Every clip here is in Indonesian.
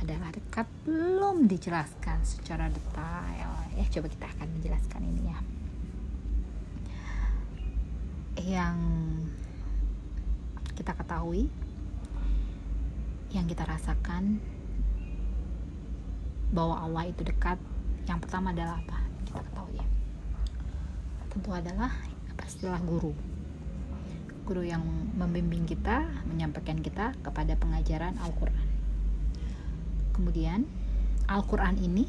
adalah dekat. Belum dijelaskan secara detail. Ya coba kita akan menjelaskan ini ya. Yang kita ketahui yang kita rasakan bahwa Allah itu dekat yang pertama adalah apa? Kita ketahui ya. Tentu adalah pastilah guru. Guru yang membimbing kita menyampaikan kita kepada pengajaran Al-Quran kemudian Al-Quran ini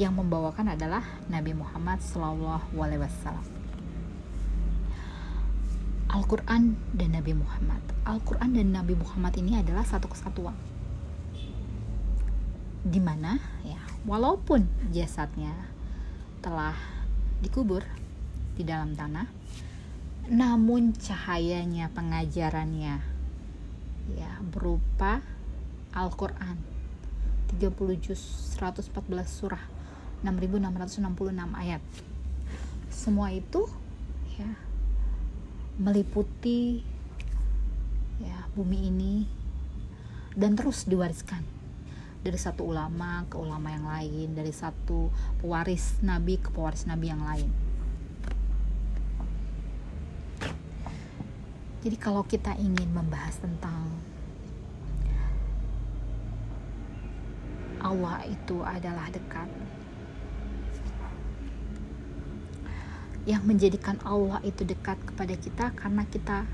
yang membawakan adalah Nabi Muhammad SAW. Al-Quran dan Nabi Muhammad. Al-Quran dan Nabi Muhammad ini adalah satu kesatuan. Di mana ya, walaupun jasadnya telah dikubur di dalam tanah, namun cahayanya pengajarannya ya berupa Al-Quran 30 juz 114 surah 6666 ayat. Semua itu ya meliputi ya bumi ini dan terus diwariskan. Dari satu ulama ke ulama yang lain dari satu pewaris nabi ke pewaris nabi yang lain. Jadi kalau kita ingin membahas tentang Allah itu adalah dekat. Yang menjadikan Allah itu dekat kepada kita karena kita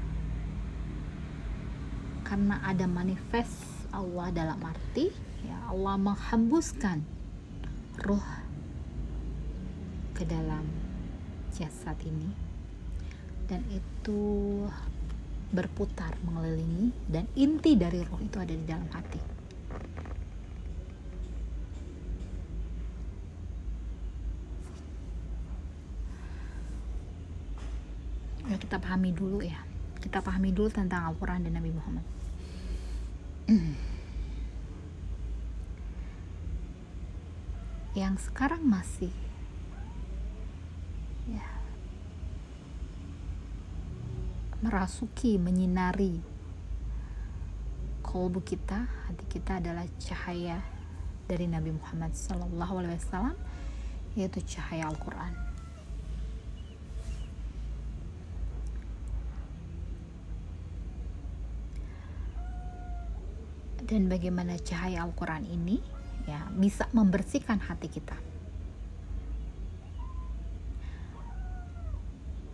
karena ada manifest Allah dalam arti ya Allah menghembuskan roh ke dalam jasad ini dan itu berputar mengelilingi dan inti dari roh itu ada di dalam hati. ya kita pahami dulu ya. Kita pahami dulu tentang Al-Quran dan Nabi Muhammad. Yang sekarang masih ya merasuki menyinari kolbu kita hati kita adalah cahaya dari Nabi Muhammad Wasallam yaitu cahaya Al-Quran dan bagaimana cahaya Al-Quran ini ya bisa membersihkan hati kita.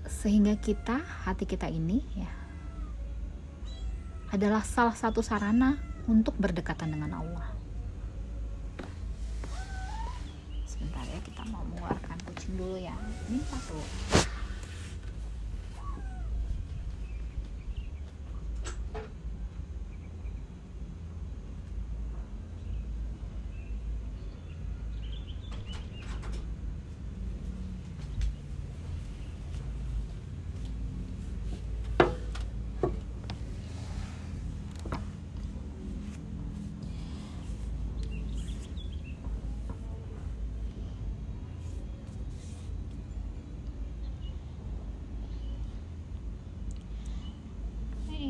Sehingga kita hati kita ini ya adalah salah satu sarana untuk berdekatan dengan Allah. Sebentar ya kita mau mengeluarkan kucing dulu ya. Ini satu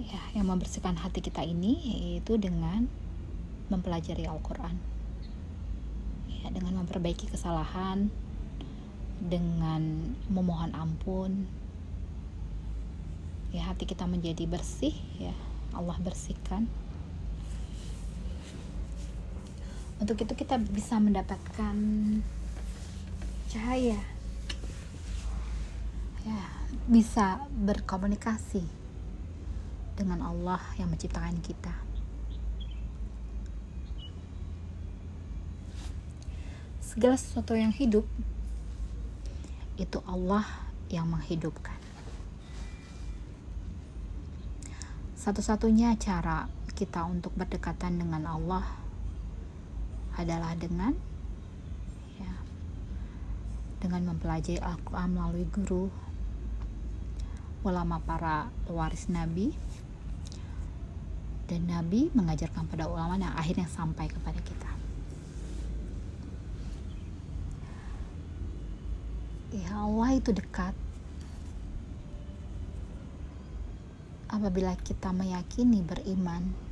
ya, yang membersihkan hati kita ini yaitu dengan mempelajari Al-Quran. Ya, dengan memperbaiki kesalahan dengan memohon ampun. Ya hati kita menjadi bersih ya Allah bersihkan. Untuk itu kita bisa mendapatkan cahaya. Ya bisa berkomunikasi dengan Allah yang menciptakan kita. Segala sesuatu yang hidup itu Allah yang menghidupkan. Satu-satunya cara kita untuk berdekatan dengan Allah adalah dengan dengan mempelajari Al-Quran melalui guru ulama para pewaris Nabi dan Nabi mengajarkan pada ulama yang akhirnya sampai kepada kita ya Allah itu dekat apabila kita meyakini beriman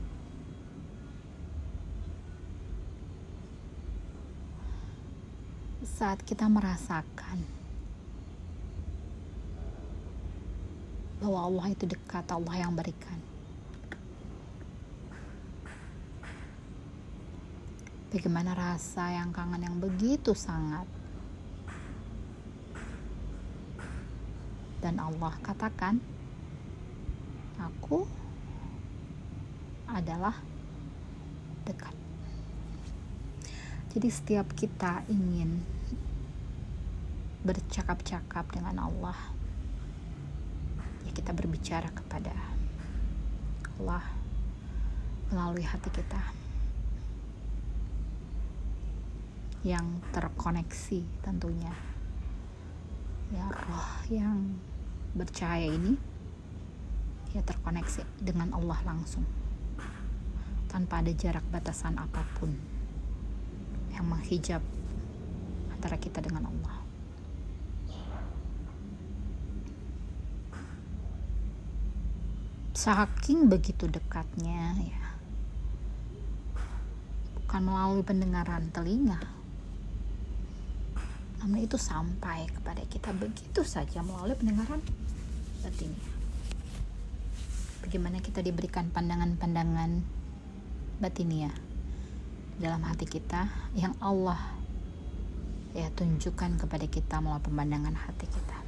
saat kita merasakan bahwa Allah itu dekat, Allah yang berikan. Bagaimana rasa yang kangen yang begitu sangat. Dan Allah katakan, aku adalah dekat. Jadi setiap kita ingin bercakap-cakap dengan Allah, ya kita berbicara kepada Allah melalui hati kita yang terkoneksi tentunya ya roh yang bercahaya ini ya terkoneksi dengan Allah langsung tanpa ada jarak batasan apa pun yang menghijab antara kita dengan Allah. Saking begitu dekatnya ya. Bukan melalui pendengaran telinga. Namun itu sampai kepada kita begitu saja melalui pendengaran batin. Bagaimana kita diberikan pandangan-pandangan batinia dalam hati kita yang Allah ya tunjukkan kepada kita melalui pemandangan hati kita.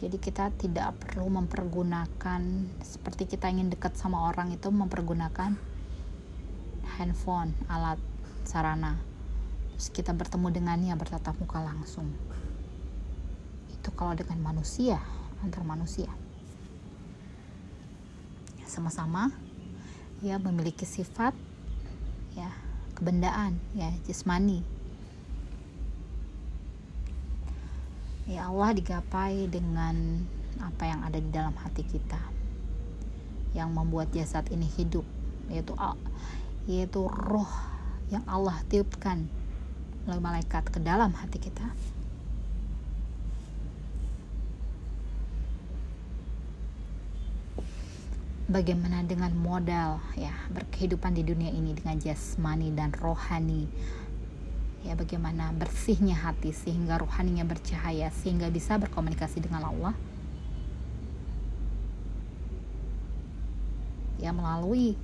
Jadi kita tidak perlu mempergunakan seperti kita ingin dekat sama orang itu mempergunakan handphone, alat sarana. Terus kita bertemu dengannya bertatap muka langsung. Itu kalau dengan manusia, antar manusia sama-sama ya memiliki sifat ya kebendaan ya jasmani ya Allah digapai dengan apa yang ada di dalam hati kita yang membuat jasad ini hidup yaitu yaitu roh yang Allah tiupkan oleh malaikat ke dalam hati kita. Bagaimana dengan modal ya berkehidupan di dunia ini dengan jasmani dan rohani? Ya bagaimana bersihnya hati sehingga rohaninya bercahaya sehingga bisa berkomunikasi dengan Allah? Ya melalui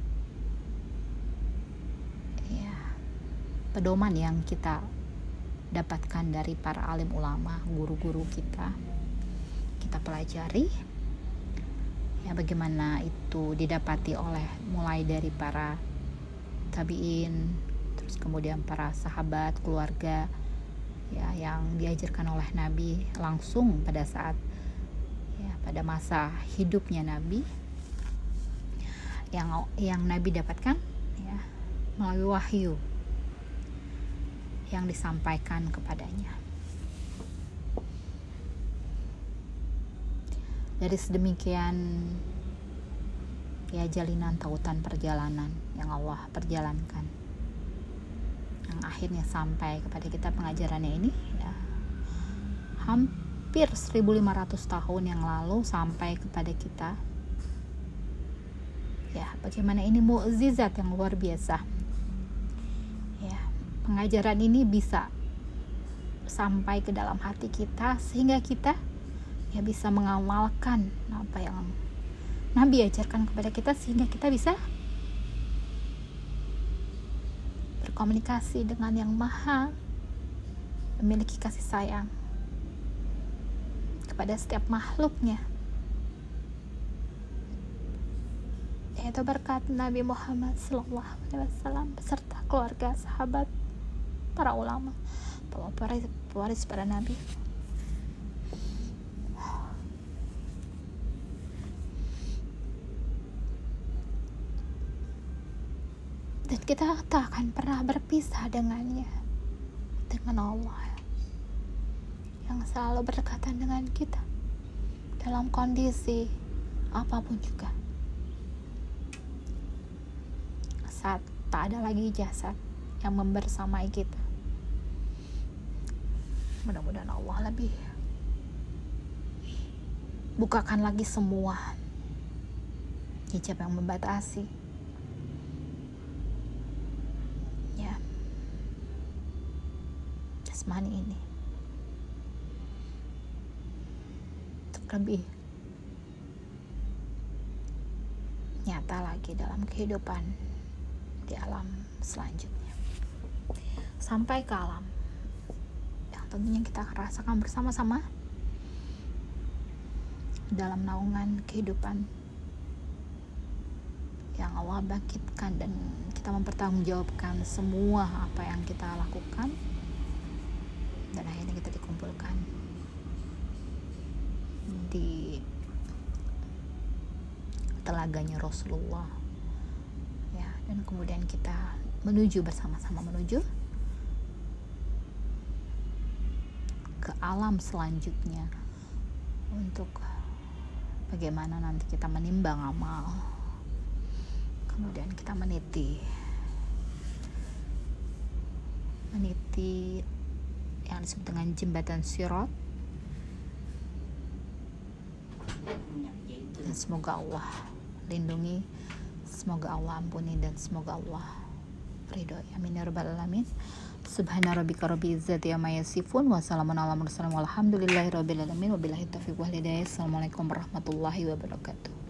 ya pedoman yang kita dapatkan dari para alim ulama guru-guru kita kita pelajari. Ya bagaimana itu didapati oleh mulai dari para tabiin terus kemudian para sahabat keluarga ya yang diajarkan oleh Nabi langsung pada saat ya pada masa hidupnya Nabi yang yang Nabi dapatkan ya melalui wahyu yang disampaikan kepadanya. Dari sedemikian ya jalinan tautan perjalanan yang Allah perjalankan. Yang akhirnya sampai kepada kita pengajarannya ini ya hampir 1500 tahun yang lalu sampai kepada kita. Ya bagaimana ini mukjizat yang luar biasa pengajaran ini bisa sampai ke dalam hati kita sehingga kita ya bisa mengamalkan apa yang Nabi ajarkan kepada kita sehingga kita bisa berkomunikasi dengan yang maha memiliki kasih sayang kepada setiap makhluknya. Yaitu berkat Nabi Muhammad SAW beserta keluarga sahabat para ulama pewaris para nabi. Dan kita tak akan pernah berpisah dengannya dengan Allah yang selalu berdekatan dengan kita dalam kondisi apa pun juga. Saat tak ada lagi jasad yang membersamai kita mudah-mudahan Allah lebih. Bukakan lagi semua. Hijab yang membatasi. Jasmani ini. Untuk lebih nyata lagi dalam kehidupan di alam selanjutnya. Sampai ke alam tentunya kita akan rasakan bersama-sama dalam naungan kehidupan yang Allah bangkitkan dan kita mempertanggungjawabkan semua apa yang kita lakukan dan akhirnya kita dikumpulkan di telaganya Rasulullah. Ya dan kemudian kita menuju bersama-sama menuju ke alam selanjutnya untuk bagaimana nanti kita menimbang amal kemudian kita meniti meniti yang disebut dengan jembatan sirot. Dan semoga Allah lindungi semoga Allah ampuni dan semoga Allah ridho amin ya rabbal alamin subhana rabbika rabbil izzati amma yasifun wa salamun ala mursalin walhamdulillahi rabbil alamin wabillahi taufiq assalamualaikum warahmatullahi wabarakatuh